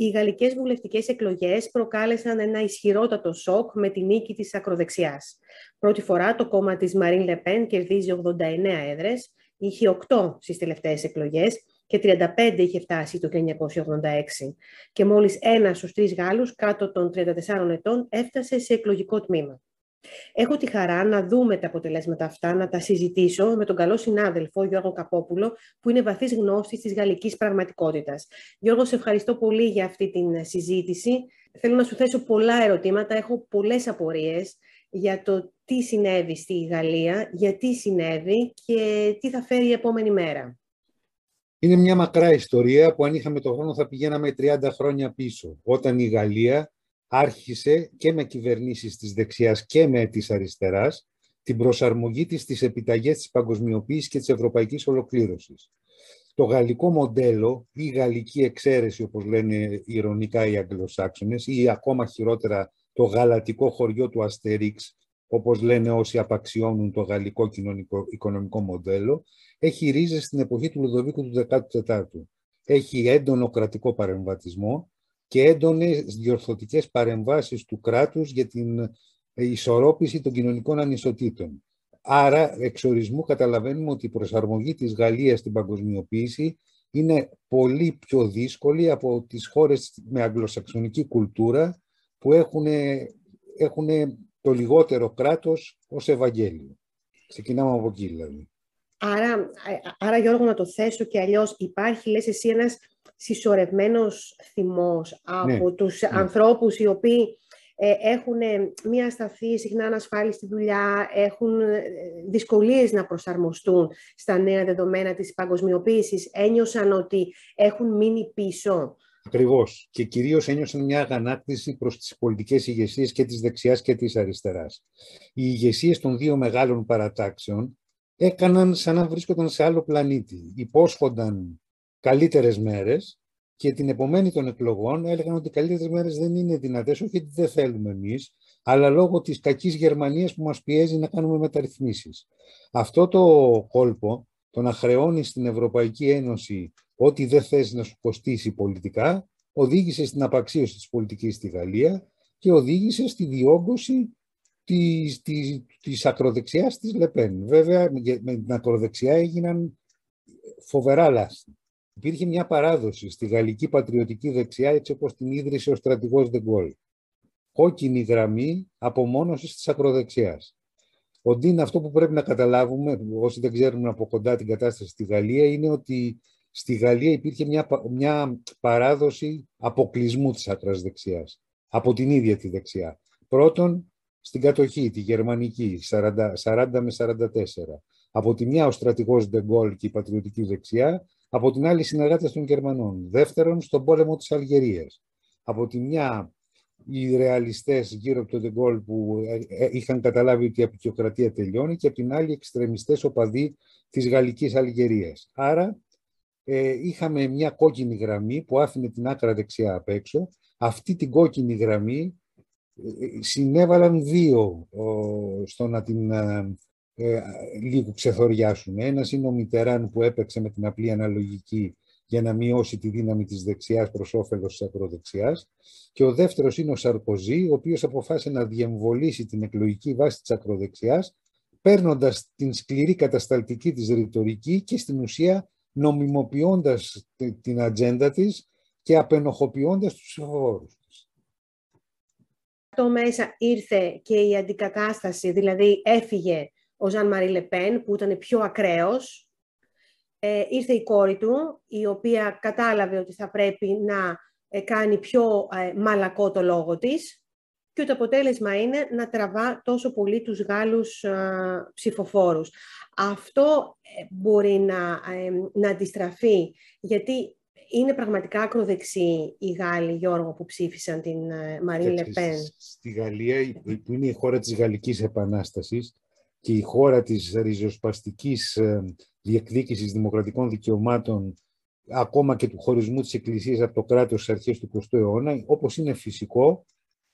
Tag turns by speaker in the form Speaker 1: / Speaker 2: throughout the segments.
Speaker 1: Οι γαλλικές βουλευτικές εκλογές προκάλεσαν ένα ισχυρότατο σοκ με τη νίκη της ακροδεξιάς. Πρώτη φορά το κόμμα της Μαρίν Λεπέν κερδίζει 89 έδρες, είχε 8 στις τελευταίες εκλογές και 35 είχε φτάσει το 1986. Και μόλις ένας στους τρεις Γάλλους κάτω των 34 ετών έφτασε σε εκλογικό τμήμα. Έχω τη χαρά να δούμε τα αποτελέσματα αυτά, να τα συζητήσω με τον καλό συνάδελφο Γιώργο Καπόπουλο, που είναι βαθύς γνώστης της γαλλικής πραγματικότητας. Γιώργο, σε ευχαριστώ πολύ για αυτή την συζήτηση. Θέλω να σου θέσω πολλά ερωτήματα, έχω πολλές απορίες για το τι συνέβη στη Γαλλία, γιατί συνέβη και τι θα φέρει η επόμενη μέρα.
Speaker 2: Είναι μια μακρά ιστορία που αν είχαμε το χρόνο θα πηγαίναμε 30 χρόνια πίσω, όταν η Γαλλία άρχισε και με κυβερνήσεις της δεξιάς και με της αριστεράς την προσαρμογή της στις επιταγές της παγκοσμιοποίησης και της ευρωπαϊκής ολοκλήρωσης. Το γαλλικό μοντέλο ή η γαλλική εξαίρεση, όπως λένε ηρωνικά οι Αγγλοσάξονες, ή ακόμα χειρότερα το γαλατικό χωριό του Αστερίξ, όπως λένε όσοι απαξιώνουν το γαλλικό κοινωνικό οικονομικό μοντέλο, έχει ρίζες στην εποχή του Λουδοβίκου του 14ου. Έχει έντονο κρατικό παρεμβατισμό και έντονες διορθωτικές παρεμβάσεις του κράτους για την ισορρόπηση των κοινωνικών ανισοτήτων. Άρα, εξορισμού καταλαβαίνουμε ότι η προσαρμογή της Γαλλίας στην παγκοσμιοποίηση είναι πολύ πιο δύσκολη από τις χώρες με αγγλοσαξονική κουλτούρα που έχουν, έχουν το λιγότερο κράτος ως Ευαγγέλιο. Ξεκινάμε από εκεί δηλαδή.
Speaker 1: Άρα, άρα Γιώργο να το θέσω και αλλιώς υπάρχει λες εσύ ένας συσσωρευμένος θυμός από ναι, τους ναι. ανθρώπους οι οποίοι ε, έχουν μία σταθή συχνά ανασφάλιση στη δουλειά, έχουν ε, δυσκολίες να προσαρμοστούν στα νέα δεδομένα της παγκοσμιοποίησης, ένιωσαν ότι έχουν μείνει πίσω.
Speaker 2: Ακριβώς. Και κυρίως ένιωσαν μια αγανάκτηση προς τις πολιτικές ηγεσίες και της δεξιάς και της αριστεράς. Οι ηγεσίες των δύο μεγάλων παρατάξεων έκαναν σαν να βρίσκονταν σε άλλο πλανήτη. Υπόσχονταν καλύτερες μέρες και την επομένη των εκλογών έλεγαν ότι οι καλύτερες μέρες δεν είναι δυνατές, όχι γιατί δεν θέλουμε εμείς, αλλά λόγω της κακής Γερμανίας που μας πιέζει να κάνουμε μεταρρυθμίσεις. Αυτό το κόλπο, το να χρεώνεις στην Ευρωπαϊκή Ένωση ό,τι δεν θες να σου κοστίσει πολιτικά, οδήγησε στην απαξίωση της πολιτικής στη Γαλλία και οδήγησε στη διόγκωση της, της, της ακροδεξιάς της Λεπέν. Βέβαια, με την ακροδεξιά έγιναν φοβερά λάθη. Υπήρχε μια παράδοση στη γαλλική πατριωτική δεξιά, έτσι όπως την ίδρυσε ο στρατηγός Δεγκόλ. Κόκκινη γραμμή απομόνωσης της ακροδεξιάς. Ότι είναι αυτό που πρέπει να καταλάβουμε, όσοι δεν ξέρουν από κοντά την κατάσταση στη Γαλλία, είναι ότι στη Γαλλία υπήρχε μια, μια παράδοση αποκλεισμού της άκρας δεξιάς, από την ίδια τη δεξιά. Πρώτον, στην κατοχή, τη γερμανική, 40, 40 με 44. Από τη μια ο στρατηγός Ντεγκόλ και η πατριωτική δεξιά, από την άλλη συνεργάτες των Γερμανών. Δεύτερον, στον πόλεμο της Αλγερίας. Από τη μια οι ρεαλιστές γύρω από τον Ντεγκόλ που ε, ε, είχαν καταλάβει ότι η απεικιοκρατία τελειώνει και από την άλλη οι εξτρεμιστές οπαδοί της Γαλλικής Αλγερίας. Άρα ε, είχαμε μια κόκκινη γραμμή που άφηνε την άκρα δεξιά απ' έξω. Αυτή την κόκκινη γραμμή συνέβαλαν δύο στο να την ε, ε, λίγο ξεθοριάσουν. Ένας είναι ο Μιτεράν που έπαιξε με την απλή αναλογική για να μειώσει τη δύναμη της δεξιάς προς όφελος της ακροδεξιάς. Και ο δεύτερος είναι ο Σαρκοζή, ο οποίος αποφάσισε να διεμβολήσει την εκλογική βάση της ακροδεξιάς, παίρνοντας την σκληρή κατασταλτική της ρητορική και στην ουσία νομιμοποιώντας την ατζέντα της και απενοχοποιώντας τους ψηφοφόρους
Speaker 1: αυτό μέσα ήρθε και η αντικατάσταση, δηλαδή έφυγε ο Ζαν Μαρί Λεπέν που ήταν πιο ακραίος, ε, ήρθε η κόρη του η οποία κατάλαβε ότι θα πρέπει να ε, κάνει πιο ε, μαλακό το λόγο της και το αποτέλεσμα είναι να τραβά τόσο πολύ τους Γάλλους ε, ψηφοφόρους. Αυτό μπορεί να, να αντιστραφεί γιατί είναι πραγματικά ακροδεξιοί οι Γάλλοι, Γιώργο, που ψήφισαν την ε, Μαρίν Λεπέν.
Speaker 2: Στη Γαλλία, που είναι η χώρα της Γαλλικής Επανάστασης και η χώρα της ριζοσπαστικής ε, διεκδίκησης δημοκρατικών δικαιωμάτων ακόμα και του χωρισμού της Εκκλησίας από το κράτος στις αρχές του 20ου αιώνα, όπως είναι φυσικό,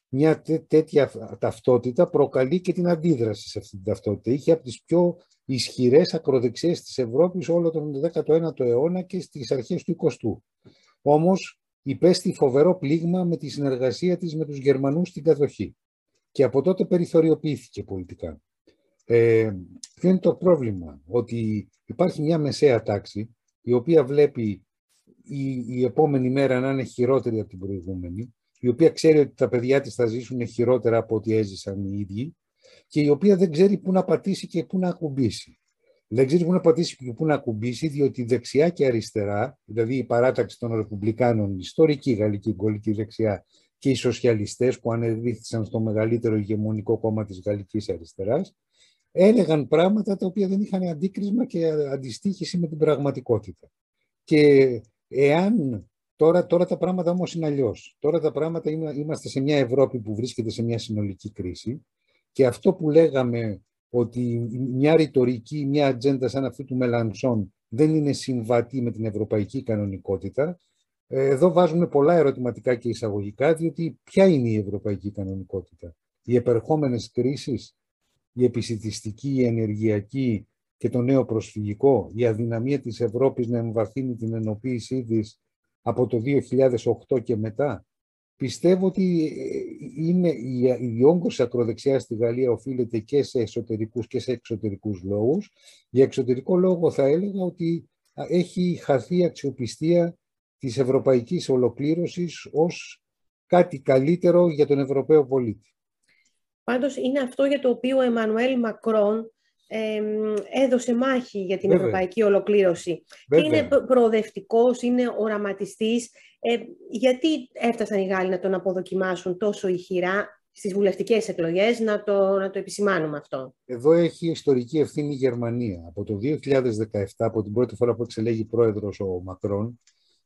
Speaker 2: μια τέτοια ταυτότητα προκαλεί και την αντίδραση σε αυτή την ταυτότητα. Είχε από τις πιο ισχυρές ακροδεξιές της Ευρώπης όλο τον 19ο αιώνα και στις αρχές του 20ου. Όμως υπέστη φοβερό πλήγμα με τη συνεργασία της με τους Γερμανούς στην κατοχή. Και από τότε περιθωριοποιήθηκε πολιτικά. Ε, ποιο είναι το πρόβλημα, ότι υπάρχει μια μεσαία τάξη η οποία βλέπει η, η επόμενη μέρα να είναι χειρότερη από την προηγούμενη, η οποία ξέρει ότι τα παιδιά της θα ζήσουν χειρότερα από ό,τι έζησαν οι ίδιοι και η οποία δεν ξέρει πού να πατήσει και πού να ακουμπήσει. Δεν ξέρει πού να πατήσει και πού να ακουμπήσει, διότι δεξιά και αριστερά, δηλαδή η παράταξη των Ρεπουμπλικάνων, η ιστορική γαλλική γκολική δεξιά και οι σοσιαλιστές που ανεδίθησαν στο μεγαλύτερο ηγεμονικό κόμμα της γαλλικής αριστεράς, έλεγαν πράγματα τα οποία δεν είχαν αντίκρισμα και αντιστοίχηση με την πραγματικότητα. Και εάν τώρα, τώρα τα πράγματα όμως είναι αλλιώς. Τώρα τα πράγματα είμαστε σε μια Ευρώπη που βρίσκεται σε μια συνολική κρίση και αυτό που λέγαμε ότι μια ρητορική, μια ατζέντα σαν αυτή του Μελανσόν δεν είναι συμβατή με την ευρωπαϊκή κανονικότητα, εδώ βάζουμε πολλά ερωτηματικά και εισαγωγικά, διότι ποια είναι η ευρωπαϊκή κανονικότητα; Οι επερχόμενες κρίσεις, η επισητιστική, η ενεργειακή και το νέο προσφυγικό, η αδυναμία της Ευρώπης να εμβαθύνει την ενοποίησή της από το 2008 και μετά. Πιστεύω ότι ε, είναι η, η όγκος ακροδεξιάς στη Γαλλία οφείλεται και σε εσωτερικούς και σε εξωτερικούς λόγους. Για εξωτερικό λόγο θα έλεγα ότι έχει χαθεί αξιοπιστία της ευρωπαϊκής ολοκλήρωσης ως κάτι καλύτερο για τον Ευρωπαίο πολίτη.
Speaker 1: Πάντως είναι αυτό για το οποίο ο Εμμανουέλ Μακρόν έδωσε μάχη για την ευρωπαϊκή ολοκλήρωση. Και είναι προοδευτικός, είναι οραματιστής. Ε, γιατί έφτασαν οι Γάλλοι να τον αποδοκιμάσουν τόσο ηχηρά στις βουλευτικές εκλογές, να το, να το επισημάνουμε αυτό.
Speaker 2: Εδώ έχει ιστορική ευθύνη η Γερμανία. Από το 2017, από την πρώτη φορά που εξελέγει πρόεδρος ο Μακρόν,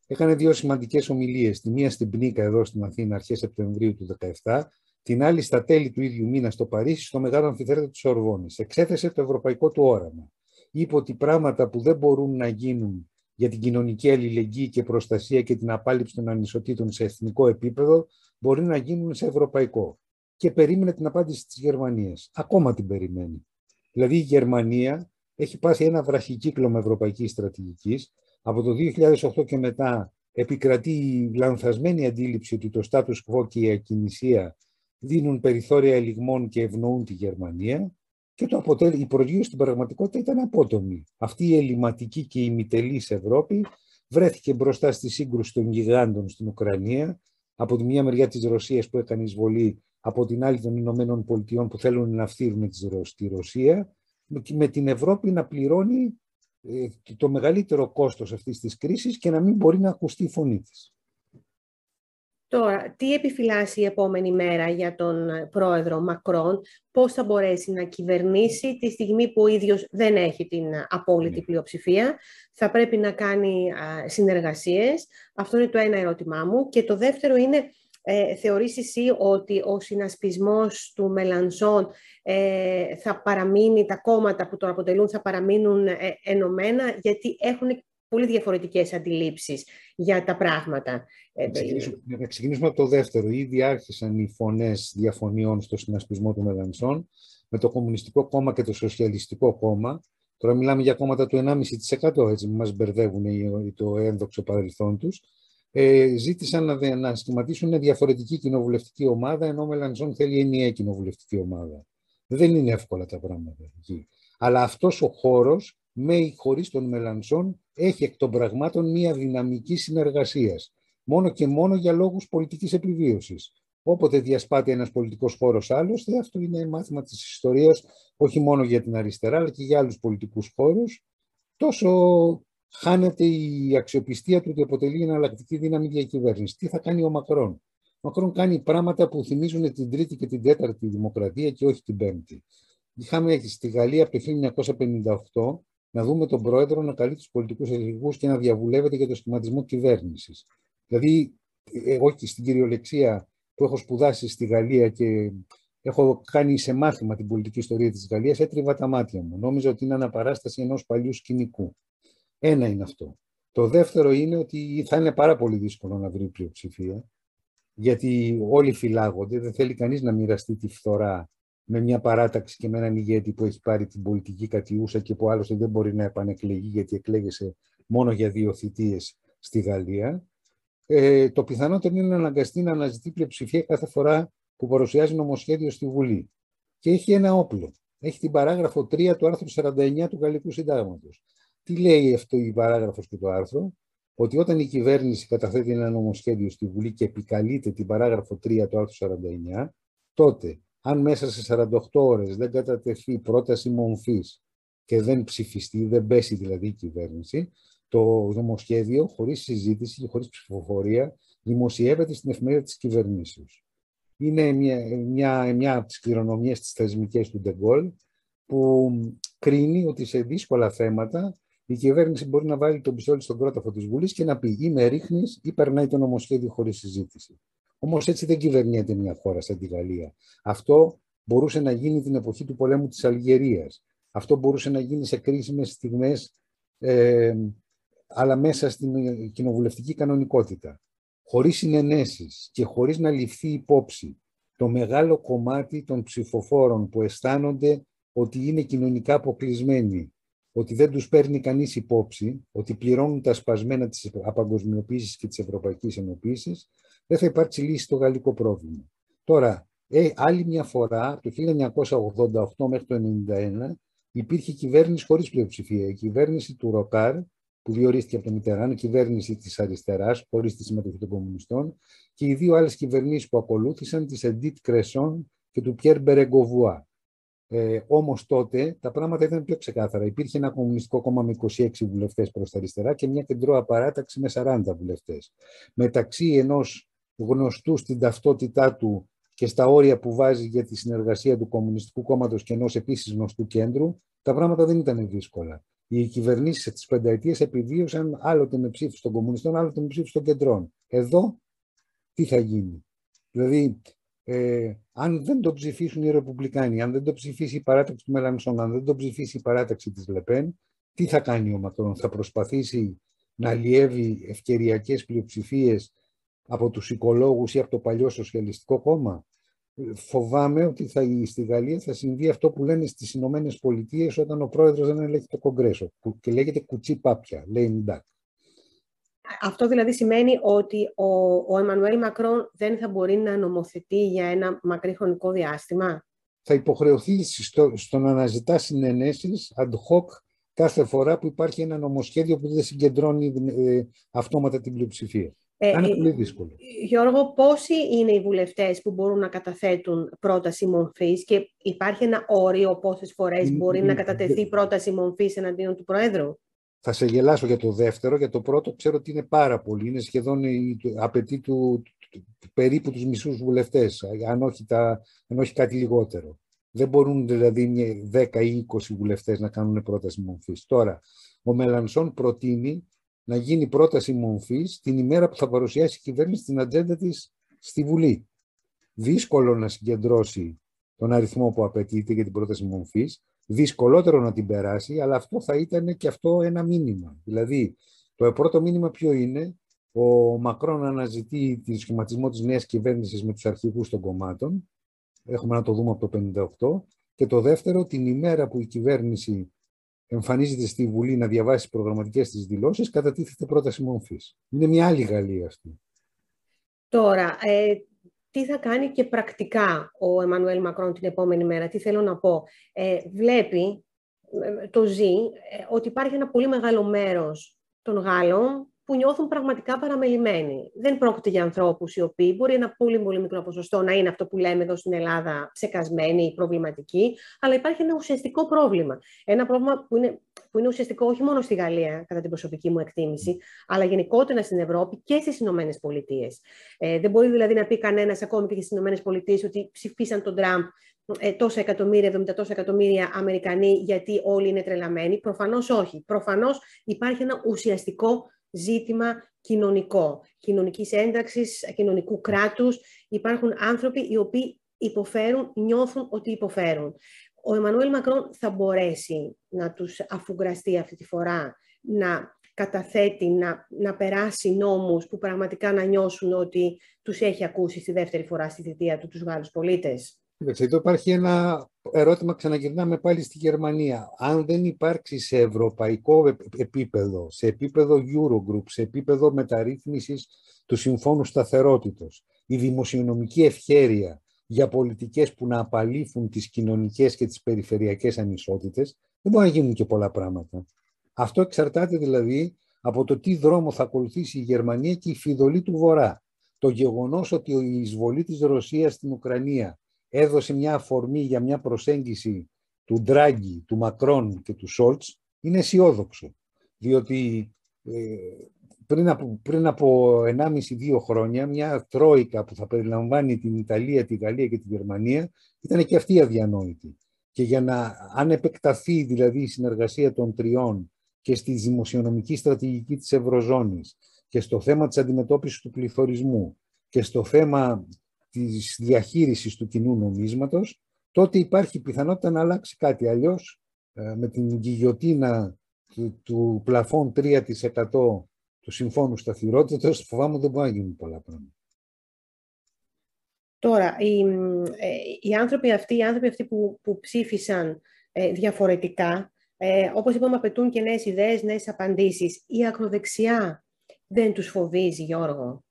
Speaker 2: έκανε δύο σημαντικές ομιλίες. Τη μία στην Πνίκα εδώ στην Αθήνα αρχές Σεπτεμβρίου του 2017 την άλλη στα τέλη του ίδιου μήνα στο Παρίσι, στο μεγάλο αμφιθέατρο της Ορβόνης. Εξέθεσε το ευρωπαϊκό του όραμα. Είπε ότι πράγματα που δεν μπορούν να γίνουν για την κοινωνική αλληλεγγύη και προστασία και την απάλληψη των ανισοτήτων σε εθνικό επίπεδο μπορεί να γίνουν σε ευρωπαϊκό. Και περίμενε την απάντηση της Γερμανίας. Ακόμα την περιμένει. Δηλαδή η Γερμανία έχει πάσει ένα βραχικύκλο με ευρωπαϊκής στρατηγικής. Από το 2008 και μετά επικρατεί η λανθασμένη αντίληψη ότι το status quo και η ακινησία δίνουν περιθώρια ελιγμών και ευνοούν τη Γερμανία και το αποτέλ... η προγείωση στην πραγματικότητα ήταν απότομη. Αυτή η ελληματική και ημιτελής Ευρώπη βρέθηκε μπροστά στη σύγκρουση των γιγάντων στην Ουκρανία, από τη μία μεριά της Ρωσίας που έκανε εισβολή, από την άλλη των Ηνωμένων Πολιτειών που θέλουν να φθείρουν τη Ρωσία, με την Ευρώπη να πληρώνει ε, το μεγαλύτερο κόστος αυτής της κρίσης και να μην μπορεί να ακουστεί η φωνή της.
Speaker 1: Τώρα, τι επιφυλάσσει η επόμενη μέρα για τον πρόεδρο Μακρόν, πώς θα μπορέσει να κυβερνήσει τη στιγμή που ο ίδιος δεν έχει την απόλυτη ναι. πλειοψηφία, θα πρέπει να κάνει συνεργασίες; Αυτό είναι το ένα ερώτημά μου. Και το δεύτερο είναι, ε, θεωρείς εσύ ότι ο συνασπισμός του Μελανσόν ε, θα παραμείνει, τα κόμματα που τον αποτελούν θα παραμείνουν ε, ενωμένα, γιατί έχουν πολύ διαφορετικές αντιλήψεις για τα πράγματα.
Speaker 2: Ε, να ξεκινήσουμε, από το δεύτερο. Ήδη άρχισαν οι φωνές διαφωνιών στο συνασπισμό του Μελανσόν με το Κομμουνιστικό Κόμμα και το Σοσιαλιστικό Κόμμα. Τώρα μιλάμε για κόμματα του 1,5% έτσι μας μπερδεύουν το ένδοξο παρελθόν τους. Ε, ζήτησαν να, να σχηματίσουν διαφορετική κοινοβουλευτική ομάδα, ενώ ο Μελανσόν θέλει ενιαία κοινοβουλευτική ομάδα. Δεν είναι εύκολα τα πράγματα εκεί. Αλλά αυτός ο χώρος, με ή χωρίς τον Μελανσόν, έχει εκ των πραγμάτων μία δυναμική συνεργασίας. Μόνο και μόνο για λόγους πολιτικής επιβίωσης. Όποτε διασπάται ένας πολιτικός χώρος άλλωστε, αυτό είναι μάθημα της ιστορίας, όχι μόνο για την αριστερά, αλλά και για άλλους πολιτικούς χώρους, τόσο χάνεται η αξιοπιστία του ότι αποτελεί εναλλακτική δύναμη διακυβέρνησης. Τι θα κάνει ο Μακρόν; Ο Μακρόν κάνει πράγματα που θυμίζουν την τρίτη και την τέταρτη δημοκρατία και όχι την πέμπτη. Είχαμε στη Γαλλία από το 1958 να δούμε τον πρόεδρο να καλεί τους πολιτικούς αρχηγούς και να διαβουλεύεται για το σχηματισμό κυβέρνησης. Δηλαδή, εγώ και στην κυριολεξία που έχω σπουδάσει στη Γαλλία και έχω κάνει σε μάθημα την πολιτική ιστορία της Γαλλίας, έτριβα τα μάτια μου. Νόμιζα ότι είναι αναπαράσταση ενός παλιού σκηνικού. Ένα είναι αυτό. Το δεύτερο είναι ότι θα είναι πάρα πολύ δύσκολο να βρει πλειοψηφία, γιατί όλοι φυλάγονται, δεν θέλει κανείς να μοιραστεί τη φθορά με μια παράταξη και με έναν ηγέτη που έχει πάρει την πολιτική κατιούσα και που άλλωστε δεν μπορεί να επανεκλεγεί γιατί εκλέγεσαι μόνο για δύο θητείες στη Γαλλία. ε, το πιθανότερο είναι να αναγκαστεί να αναζητεί πλειοψηφία κάθε φορά που παρουσιάζει νομοσχέδιο στη Βουλή. Και έχει ένα όπλο. Έχει την παράγραφο 3 του άρθρου 49 του Γαλλικού Συντάγματος. Τι λέει αυτό η παράγραφος και το άρθρο, ότι όταν η κυβέρνηση καταθέτει ένα νομοσχέδιο στη Βουλή και επικαλείται την παράγραφο 3 του άρθρου 49, τότε αν μέσα σε 48 ώρες δεν κατατεθεί πρόταση μομφής και δεν ψηφιστεί, δεν πέσει δηλαδή η κυβέρνηση, το νομοσχέδιο χωρίς συζήτηση και χωρίς ψηφοφορία δημοσιεύεται στην εφημερίδα της κυβερνήσεως. Είναι μια, μια, μια από τις κληρονομίες της θεσμικές του Ντεγκόλ που κρίνει ότι σε δύσκολα θέματα η κυβέρνηση μπορεί να βάλει τον πιστόλι στον κρόταφο της Βουλής και να πει Είμαι ρίχνης ή περνάει το νομοσχέδιο χωρίς συζήτηση. Όμως έτσι δεν κυβερνιέται μια χώρα σαν τη Γαλλία. Αυτό μπορούσε να γίνει την εποχή του πολέμου της Αλγερίας. Αυτό μπορούσε να γίνει σε κρίσιμες στιγμές, ε, αλλά μέσα στην κοινοβουλευτική κανονικότητα. Χωρίς συνενέσεις και χωρίς να ληφθεί υπόψη το μεγάλο κομμάτι των ψηφοφόρων που αισθάνονται ότι είναι κοινωνικά αποκλεισμένοι ότι δεν τους παίρνει κανείς υπόψη, ότι πληρώνουν τα σπασμένα της απαγκοσμιοποίησης και της ευρωπαϊκής ενοποίησης, δεν θα υπάρξει λύση στο γαλλικό πρόβλημα. Τώρα, ε, άλλη μια φορά, το 1988 μέχρι το 1991, υπήρχε κυβέρνηση χωρίς πλειοψηφία. Η κυβέρνηση του Ροκάρ, που διορίστηκε από τον Μιτεράν, η κυβέρνηση της αριστεράς, χωρίς τη συμμετοχή των κομμουνιστών, και οι δύο άλλες κυβερνήσεις που ακολούθησαν, της Εντίτ Κρεσόν και του Πιέρ Μπερεγκοβουά. Ε, Όμως τότε τα πράγματα ήταν πιο ξεκάθαρα. Υπήρχε ένα κομμουνιστικό κόμμα με 26 βουλευτές προς τα αριστερά και μια κεντρώα παράταξη με 40 βουλευτές. Μεταξύ ενός γνωστού στην ταυτότητά του και στα όρια που βάζει για τη συνεργασία του Κομμουνιστικού Κόμματος και ενός επίσης γνωστού κέντρου, τα πράγματα δεν ήταν δύσκολα. Οι κυβερνήσεις τη πενταετία επιβίωσαν άλλοτε με ψήφου των κομμουνιστών, άλλοτε με ψήφου των κεντρών. Εδώ τι θα γίνει; Δηλαδή, ε, αν δεν το ψηφίσουν οι Ρεπουμπλικάνοι, αν δεν το ψηφίσει η παράταξη του Μελανσόν, αν δεν το ψηφίσει η παράταξη της Λεπέν, τι θα κάνει ο Μακρόν, θα προσπαθήσει να αλλιεύει ευκαιριακές πλειοψηφίες από τους οικολόγους ή από το παλιό σοσιαλιστικό κόμμα. Φοβάμαι ότι θα, στη Γαλλία θα συμβεί αυτό που λένε στις Ηνωμένες Πολιτείες όταν ο πρόεδρος δεν ελέγχει το Κογκρέσο και λέγεται κουτσί πάπια, λέει Ντάκ.
Speaker 1: Αυτό δηλαδή σημαίνει ότι ο, ο Εμμανουέλ Μακρόν δεν θα μπορεί να νομοθετεί για ένα μακρύ χρονικό διάστημα;
Speaker 2: Θα υποχρεωθεί στο, στο να αναζητά συνενέσεις ad hoc κάθε φορά που υπάρχει ένα νομοσχέδιο που δεν συγκεντρώνει ε, αυτόματα την πλειοψηφία. Ε, είναι πολύ δύσκολο.
Speaker 1: Γιώργο, πόσοι είναι οι βουλευτές που μπορούν να καταθέτουν πρόταση μορφής και υπάρχει ένα όριο πόσες φορές μπορεί να κατατεθεί πρόταση μορφής εναντίον του Προέδρου;
Speaker 2: Θα σε γελάσω για το δεύτερο. Για το πρώτο ξέρω ότι είναι πάρα πολύ. Είναι σχεδόν απαιτεί του, περίπου τους μισούς βουλευτές, αν όχι, τα, αν όχι κάτι λιγότερο. Δεν μπορούν δηλαδή 10 ή 20 βουλευτές να κάνουν πρόταση μορφής. Τώρα, ο Μελανσόν προτείνει να γίνει πρόταση μορφής την ημέρα που θα παρουσιάσει η κυβέρνηση την ατζέντα της στη Βουλή. Δύσκολο να συγκεντρώσει τον αριθμό που απαιτείται για την πρόταση μορφής δυσκολότερο να την περάσει, αλλά αυτό θα ήταν και αυτό ένα μήνυμα. Δηλαδή, το πρώτο μήνυμα ποιο είναι, ο Μακρόν αναζητεί τη σχηματισμό της νέας κυβέρνησης με τους αρχηγούς των κομμάτων, έχουμε να το δούμε από το 58, και το δεύτερο, την ημέρα που η κυβέρνηση εμφανίζεται στη Βουλή να διαβάσει τις προγραμματικές της δηλώσεις, κατατίθεται πρόταση μορφής. Είναι μια άλλη Γαλλία αυτή.
Speaker 1: Τώρα, ε, τι θα κάνει και πρακτικά ο Εμμανουέλ Μακρόν την επόμενη μέρα; Τι θέλω να πω; Ε, βλέπει, ε, το ζει, ε, ότι υπάρχει ένα πολύ μεγάλο μέρος των Γάλλων που νιώθουν πραγματικά παραμελημένοι. Δεν πρόκειται για ανθρώπους οι οποίοι μπορεί ένα πολύ, πολύ μικρό ποσοστό να είναι αυτό που λέμε εδώ στην Ελλάδα ψεκασμένοι ή προβληματικοί, αλλά υπάρχει ένα ουσιαστικό πρόβλημα. Ένα πρόβλημα που είναι, που είναι ουσιαστικό όχι μόνο στη Γαλλία, κατά την προσωπική μου εκτίμηση, αλλά γενικότερα στην Ευρώπη και στις Ηνωμένες Πολιτείες. Ε, δεν μπορεί δηλαδή να πει κανένας, ακόμη και στις Ηνωμένες Πολιτείες, ότι ψηφίσαν τον Τραμπ ε, τόσα εκατομμύρια, 70 τόσα εκατομμύρια Αμερικανοί, γιατί όλοι είναι τρελαμένοι. Προφανώς όχι. Προφανώς υπάρχει ένα ουσιαστικό ζήτημα κοινωνικό, κοινωνικής ένταξης, κοινωνικού κράτους. Υπάρχουν άνθρωποι οι οποίοι υποφέρουν, νιώθουν ότι υποφέρουν. Ο Εμμανουέλ Μακρόν θα μπορέσει να τους αφουγκραστεί αυτή τη φορά, να καταθέτει, να, να περάσει νόμους που πραγματικά να νιώσουν ότι τους έχει ακούσει στη δεύτερη φορά στη θητεία του τους Γάλλους πολίτες.
Speaker 2: Εδώ υπάρχει ένα ερώτημα, ξαναγυρνάμε πάλι στη Γερμανία. Αν δεν υπάρξει σε ευρωπαϊκό επίπεδο, σε επίπεδο Eurogroup, σε επίπεδο μεταρρύθμισης του Συμφώνου Σταθερότητος, η δημοσιονομική ευχέρεια για πολιτικές που να απαλήφουν τις κοινωνικές και τις περιφερειακές ανισότητες, δεν μπορεί να γίνουν και πολλά πράγματα. Αυτό εξαρτάται δηλαδή από το τι δρόμο θα ακολουθήσει η Γερμανία και η φιδωλή του Βορρά. Το γεγονός ότι η εισβολή της Ρωσίας στην Ουκρανία έδωσε μια αφορμή για μια προσέγγιση του Ντράγκη, του Μακρόν και του Σόλτς είναι αισιόδοξο. Διότι ε, πριν από, πριν από 1,5-2 χρόνια μια τρόικα που θα περιλαμβάνει την Ιταλία, τη Γαλλία και τη Γερμανία ήταν και αυτή αδιανόητη. Και για να, αν επεκταθεί δηλαδή η συνεργασία των τριών και στη δημοσιονομική στρατηγική της Ευρωζώνης και στο θέμα της αντιμετώπισης του πληθωρισμού και στο θέμα της διαχείρισης του κοινού νομίσματος, τότε υπάρχει πιθανότητα να αλλάξει κάτι. Αλλιώς, ε, με την γιγιοτίνα του, του πλαφών 3% του Συμφώνου Σταθερότητας, φοβάμαι δεν μπορεί να γίνουν πολλά πράγματα.
Speaker 1: Τώρα, οι, ε, οι, άνθρωποι αυτοί, οι άνθρωποι αυτοί που, που ψήφισαν ε, διαφορετικά, ε, όπως είπαμε, απαιτούν και νέες ιδέες, νέες απαντήσεις. Η ακροδεξιά δεν τους φοβίζει, Γιώργο.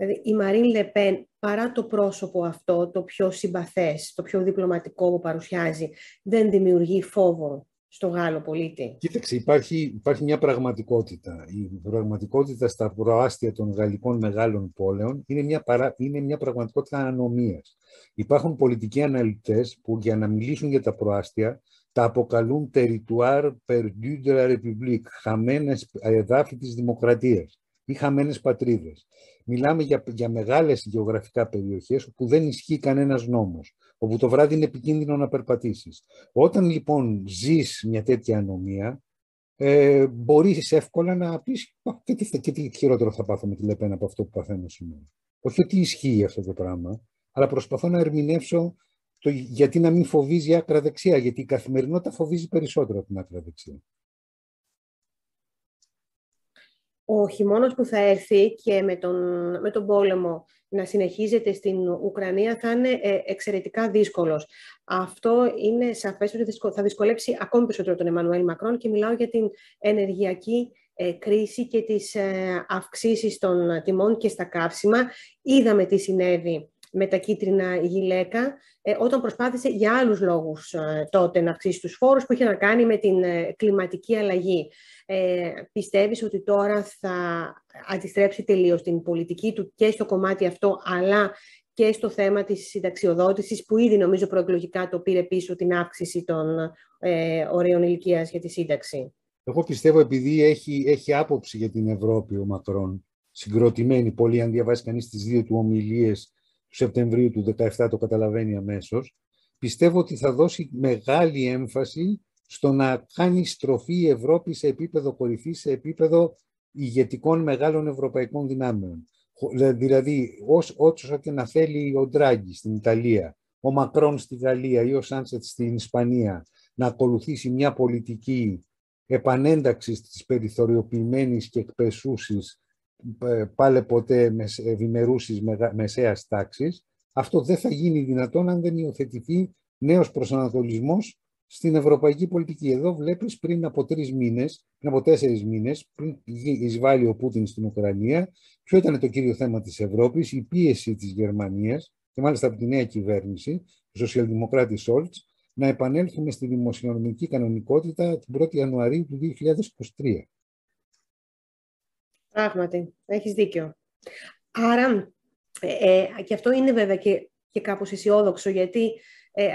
Speaker 1: Δηλαδή, η Μαρίν Λεπέν, παρά το πρόσωπο αυτό, το πιο συμπαθές, το πιο διπλωματικό που παρουσιάζει, δεν δημιουργεί φόβο στο Γάλλο πολίτη;
Speaker 2: Κοίταξε, υπάρχει, υπάρχει μια πραγματικότητα. Η πραγματικότητα στα προάστια των γαλλικών μεγάλων πόλεων είναι μια, παρά, είναι μια πραγματικότητα ανομίας. Υπάρχουν πολιτικοί αναλυτές που για να μιλήσουν για τα προάστια τα αποκαλούν territoire perdu de la République, χαμένες εδάφη της δημοκρατίας ή χαμένες πατρίδες. Μιλάμε για, για μεγάλες γεωγραφικά περιοχές όπου δεν ισχύει κανένας νόμος, όπου το βράδυ είναι επικίνδυνο να περπατήσεις. Όταν λοιπόν ζεις μια τέτοια ανομία, ε, μπορείς εύκολα να πεις και τι, και τι χειρότερο θα πάθω με τη Λεπένα από αυτό που παθαίνω σήμερα. Όχι ότι ισχύει αυτό το πράγμα, αλλά προσπαθώ να ερμηνεύσω το γιατί να μην φοβίζει άκρα δεξιά, γιατί η καθημερινότητα φοβίζει περισσότερο από την άκρα δεξιά
Speaker 1: ο χειμώνας που θα έρθει και με τον, με τον πόλεμο να συνεχίζεται στην Ουκρανία θα είναι ε, εξαιρετικά δύσκολος. Αυτό είναι σαφές ότι θα δυσκολέψει ακόμη περισσότερο τον Εμμανουέλ Μακρόν και μιλάω για την ενεργειακή ε, κρίση και τις ε, αυξήσεις των τιμών και στα καύσιμα. Είδαμε τι συνέβη με τα κίτρινα γυλαίκα, όταν προσπάθησε για άλλους λόγους τότε να αυξήσει τους φόρους που είχε να κάνει με την κλιματική αλλαγή ε, πιστεύεις ότι τώρα θα αντιστρέψει τελείως την πολιτική του και στο κομμάτι αυτό, αλλά και στο θέμα της συνταξιοδότησης, που ήδη νομίζω προεκλογικά το πήρε πίσω την αύξηση των ε, ωραίων ηλικίας για τη σύνταξη;
Speaker 2: Εγώ πιστεύω επειδή έχει, έχει άποψη για την Ευρώπη ο Μακρόν, συγκροτημένη πολύ, αν διαβάσει κανείς τις δύο του ομιλίες του Σεπτεμβρίου του 2017, το καταλαβαίνει αμέσως, πιστεύω ότι θα δώσει μεγάλη έμφαση στο να κάνει στροφή η Ευρώπη σε επίπεδο κορυφής, σε επίπεδο ηγετικών μεγάλων ευρωπαϊκών δυνάμεων. Δηλαδή, όσο και να θέλει ο Ντράγκη στην Ιταλία, ο Μακρόν στη Γαλλία ή ο Σάντσετ στην Ισπανία να ακολουθήσει μια πολιτική επανένταξης της περιθωριοποιημένης και εκπεσούσης ε, πάλε ποτέ ευημερούσης μεσαίας τάξης, αυτό δεν θα γίνει δυνατόν αν δεν υιοθετηθεί νέος προσανατολισμός στην ευρωπαϊκή πολιτική. Εδώ βλέπεις πριν από τρεις μήνες, πριν από τέσσερις μήνες, πριν εισβάλλει ο Πούτιν στην Ουκρανία, ποιο ήταν το κύριο θέμα της Ευρώπης, η πίεση της Γερμανίας και μάλιστα από τη νέα κυβέρνηση, ο σοσιαλδημοκράτης Σόλτς, να επανέλθουμε στη δημοσιονομική κανονικότητα την 1η Ιανουαρίου του 2023.
Speaker 1: Πράγματι, έχεις δίκιο. Άρα, ε, ε, και αυτό είναι βέβαια και, και κάπως αισιόδοξο, γιατί ε, ε,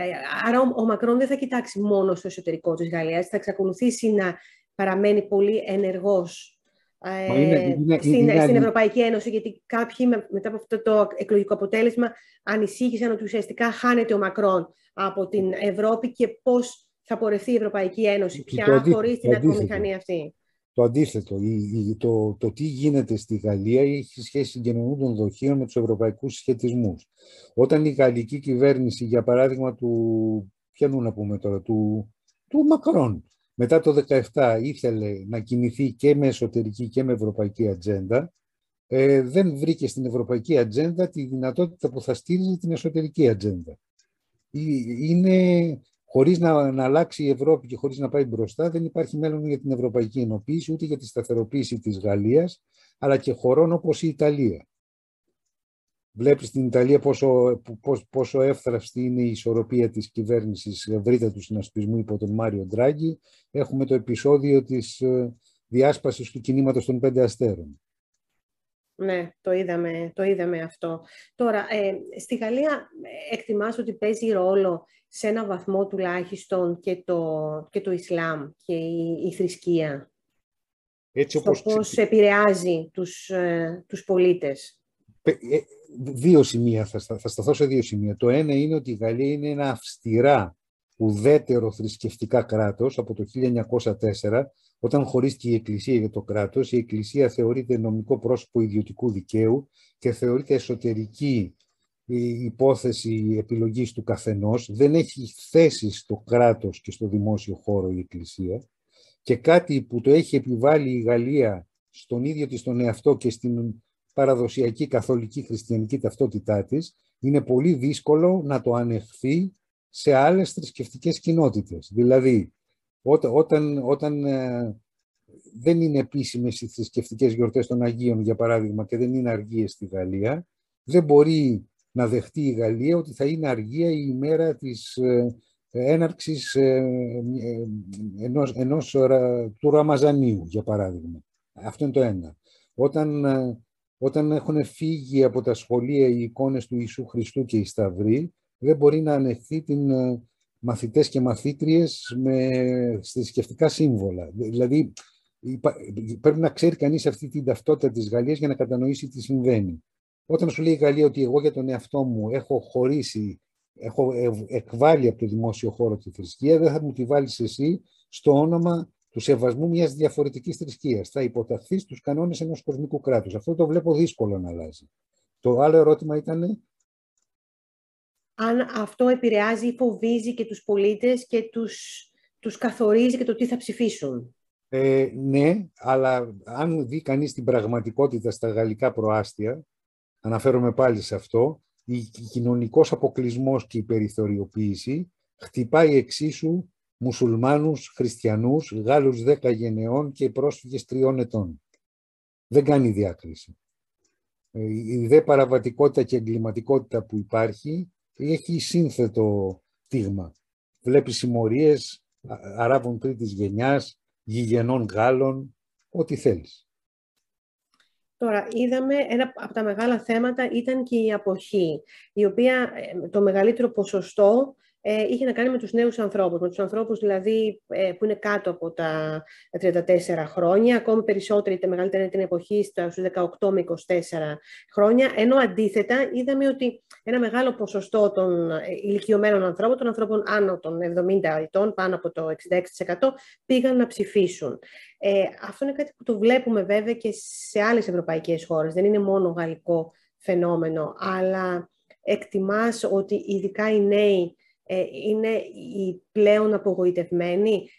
Speaker 1: άρα ο, ο Μακρόν δεν θα κοιτάξει μόνο στο εσωτερικό της Γαλλίας, θα εξακολουθήσει να παραμένει πολύ ενεργός ε, είναι, είναι, στην, είναι, στην Ευρωπαϊκή Ένωση, γιατί κάποιοι μετά από αυτό το εκλογικό αποτέλεσμα ανησύχησαν ότι ουσιαστικά χάνεται ο Μακρόν από την Ευρώπη και πώς θα πορευτεί η Ευρωπαϊκή Ένωση πια χωρίς την ατμομηχανία αυτή
Speaker 2: το αντίθετο. Το, το τι γίνεται στη Γαλλία έχει σχέση συγκοινωνού των δοχείων με τους ευρωπαϊκούς συσχετισμού. Όταν η γαλλική κυβέρνηση, για παράδειγμα του, ποιανού να πούμε τώρα, του, του Μακρόν, μετά το 2017 ήθελε να κινηθεί και με εσωτερική και με ευρωπαϊκή ατζέντα, ε, δεν βρήκε στην ευρωπαϊκή ατζέντα τη δυνατότητα που θα στήριζε την εσωτερική ατζέντα. είναι χωρίς να, να αλλάξει η Ευρώπη και χωρίς να πάει μπροστά, δεν υπάρχει μέλλον για την ευρωπαϊκή ενοποίηση, ούτε για τη σταθεροποίηση της Γαλλίας, αλλά και χωρών όπως η Ιταλία. Βλέπεις στην Ιταλία πόσο, πόσο, πόσο εύθραυστη είναι η ισορροπία της κυβέρνησης ευρύτατου συνασπισμού υπό τον Μάριο Ντράγκη. Έχουμε το επεισόδιο της ε, διάσπασης του κινήματος των πέντε αστέρων.
Speaker 1: Ναι, το είδαμε, το είδαμε αυτό. Τώρα, ε, στη Γαλλία ε, εκτιμάς ότι παίζει ρόλο σε ένα βαθμό τουλάχιστον και το, και το Ισλάμ και η, θρησκεία. Έτσι όπως... πώς επηρεάζει τους, ε, τους πολίτες.
Speaker 2: Ε, δύο σημεία, θα, θα σταθώ σε δύο σημεία. Το ένα είναι ότι η Γαλλία είναι ένα αυστηρά ουδέτερο θρησκευτικά κράτος από το 1904, όταν χωρίστηκε η Εκκλησία για το κράτος, η Εκκλησία θεωρείται νομικό πρόσωπο ιδιωτικού δικαίου και θεωρείται εσωτερική η υπόθεση επιλογής του καθενός, δεν έχει θέση στο κράτος και στο δημόσιο χώρο η Εκκλησία και κάτι που το έχει επιβάλει η Γαλλία στον ίδιο της τον εαυτό και στην παραδοσιακή καθολική χριστιανική ταυτότητά της, είναι πολύ δύσκολο να το ανεχθεί σε άλλες θρησκευτικές κοινότητες. Δηλαδή, όταν, όταν, όταν ε, δεν είναι επίσημες οι θρησκευτικές γιορτές των Αγίων, για παράδειγμα, και δεν είναι αργίες στη Γαλλία, δεν μπορεί να δεχτεί η Γαλλία ότι θα είναι αργία η ημέρα της ε, έναρξης ε, ενός, ενός του Ραμαζανίου, για παράδειγμα. Αυτό είναι το ένα. Όταν, όταν έχουν φύγει από τα σχολεία οι εικόνες του Ιησού Χριστού και οι Σταυροί, δεν μπορεί να ανεχθεί την ε, μαθητές και μαθήτριες με θρησκευτικά σύμβολα. Δηλαδή, πρέπει να ξέρει κανείς αυτή την ταυτότητα της Γαλλίας για να κατανοήσει τι συμβαίνει. Όταν σου λέει η Γαλλία ότι εγώ για τον εαυτό μου έχω χωρίσει, έχω εκβάλει από το δημόσιο χώρο τη θρησκεία, δεν θα μου τη βάλεις εσύ στο όνομα του σεβασμού μιας διαφορετικής θρησκείας. Θα υποταχθεί στους κανόνες ενός κοσμικού κράτους. Αυτό το βλέπω δύσκολο να αλλάζει. Το άλλο ερώτημα ήταν
Speaker 1: αν αυτό επηρεάζει ή φοβίζει και τους πολίτες και τους, τους καθορίζει και το τι θα ψηφίσουν.
Speaker 2: Ε, ναι, αλλά αν δει κανείς την πραγματικότητα στα γαλλικά προάστια, αναφέρομαι πάλι σε αυτό, η κοινωνικός αποκλεισμός και η περιθωριοποίηση χτυπάει εξίσου μουσουλμάνους, χριστιανούς, Γάλλους 10 γενεών και πρόσφυγες τριών ετών. Δεν κάνει διάκριση. Ε, η δε παραβατικότητα και εγκληματικότητα που υπάρχει έχει σύνθετο τίγμα. Βλέπεις συμμορίες Αράβων τρίτης γενιάς, γηγενών Γάλλων, ό,τι θέλεις.
Speaker 1: Τώρα, είδαμε ένα από τα μεγάλα θέματα ήταν και η αποχή, η οποία ε, το μεγαλύτερο ποσοστό ε, είχε να κάνει με τους νέους ανθρώπους, με τους ανθρώπους δηλαδή ε, που είναι κάτω από τα 34 χρόνια, ακόμη περισσότερη, είτε μεγαλύτερη την εποχή, στους 18 με 24 χρόνια, ενώ αντίθετα είδαμε ότι ένα μεγάλο ποσοστό των ε, ηλικιωμένων ανθρώπων, των ανθρώπων άνω των 70 ετών, πάνω από το 66%, πήγαν να ψηφίσουν. Ε, αυτό είναι κάτι που το βλέπουμε βέβαια και σε άλλες ευρωπαϊκές χώρες, δεν είναι μόνο γαλλικό φαινόμενο, αλλά εκτιμάς ότι ειδικά οι νέοι ε, είναι οι πλέον απογοητευμένοι,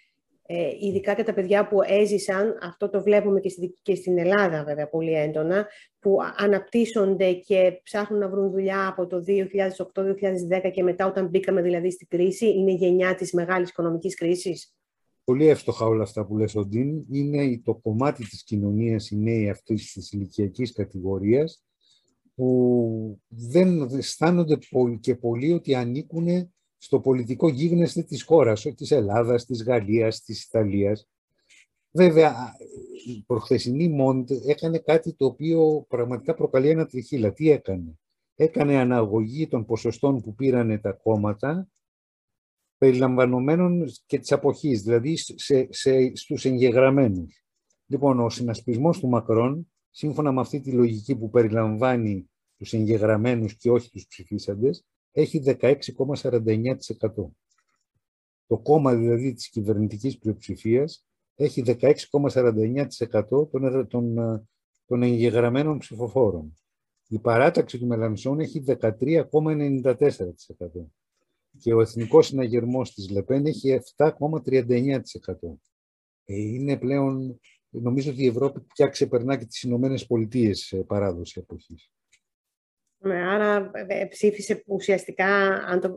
Speaker 1: ε, ειδικά και τα παιδιά που έζησαν, αυτό το βλέπουμε και, στην Ελλάδα βέβαια πολύ έντονα, που αναπτύσσονται και ψάχνουν να βρουν δουλειά από το 2008-2010 και μετά όταν μπήκαμε δηλαδή στην κρίση, είναι η γενιά της μεγάλης οικονομικής κρίσης.
Speaker 2: Πολύ εύστοχα όλα αυτά που λες, Οντίν. Είναι το κομμάτι της κοινωνίας, οι νέοι αυτής της ηλικιακής κατηγορίας, που δεν αισθάνονται και πολύ ότι ανήκουν στο πολιτικό γίγνεσθε της χώρας, της Ελλάδας, της Γαλλίας, της Ιταλίας. Βέβαια, η προχθεσινή Μόντ έκανε κάτι το οποίο πραγματικά προκαλεί ένα τριχύλα. Τι έκανε; Έκανε αναγωγή των ποσοστών που πήραν τα κόμματα περιλαμβανομένων και της αποχής, δηλαδή σε, σε, στους εγγεγραμμένους. Λοιπόν, ο συνασπισμός του Μακρόν, σύμφωνα με αυτή τη λογική που περιλαμβάνει τους εγγεγραμμένους και όχι τους ψηφίσαντες, έχει 16,49%. Το κόμμα δηλαδή της κυβερνητικής πλειοψηφίας έχει 16,49% των, των, των εγγεγραμμένων ψηφοφόρων. Η παράταξη του Μελανσόν έχει 13,94% και ο εθνικός συναγερμός της Λεπέν έχει 7,39%. Ε, είναι πλέον, νομίζω ότι η Ευρώπη πια ξεπερνά και τις Ηνωμένες Πολιτείες παράδοση εποχής.
Speaker 1: Ναι, άρα ε, ψήφισε ουσιαστικά, αν το,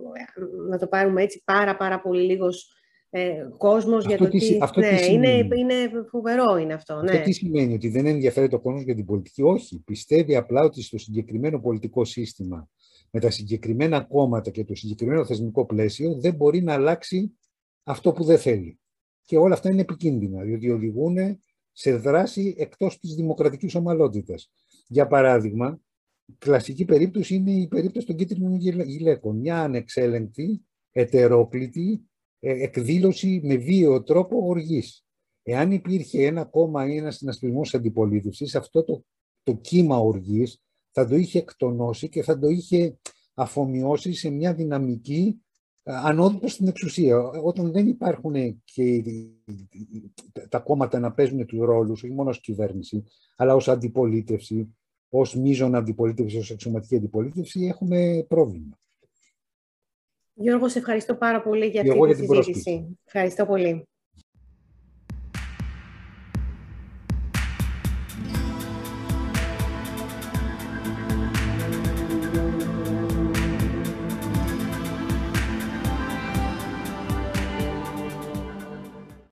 Speaker 1: να το πάρουμε έτσι, πάρα πάρα πολύ λίγος ε, κόσμος
Speaker 2: αυτό
Speaker 1: για το
Speaker 2: τι, αυτό
Speaker 1: ναι,
Speaker 2: τι
Speaker 1: είναι, είναι φοβερό είναι αυτό.
Speaker 2: Αυτό
Speaker 1: ναι.
Speaker 2: τι σημαίνει, ότι δεν ενδιαφέρει το κόσμος για την πολιτική; Όχι, πιστεύει απλά ότι στο συγκεκριμένο πολιτικό σύστημα, με τα συγκεκριμένα κόμματα και το συγκεκριμένο θεσμικό πλαίσιο, δεν μπορεί να αλλάξει αυτό που δεν θέλει. Και όλα αυτά είναι επικίνδυνα, διότι οδηγούν σε δράση εκτός της δημοκρατικής ομαλότητας. Για παράδειγμα, κλασική περίπτωση είναι η περίπτωση των κίτρινων γυλαίκων. Μια ανεξέλεγκτη, ετερόκλητη ε, εκδήλωση με βίαιο τρόπο οργής. Εάν υπήρχε ένα κόμμα ή ένας συνασπισμός αντιπολίτευσης, αυτό το, το κύμα οργής θα το είχε εκτονώσει και θα το είχε αφομοιώσει σε μια δυναμική ε, ανώδου προς την εξουσία. Όταν δεν υπάρχουν και τα κόμματα να παίζουν τους ρόλους, όχι μόνο ως κυβέρνηση, αλλά ως αντιπολίτευση, ως μείζον αντιπολίτευση, ως αξιωματική αντιπολίτευση, έχουμε πρόβλημα.
Speaker 1: Γιώργος, σε ευχαριστώ πάρα πολύ για αυτή τη συζήτηση. Ευχαριστώ πολύ.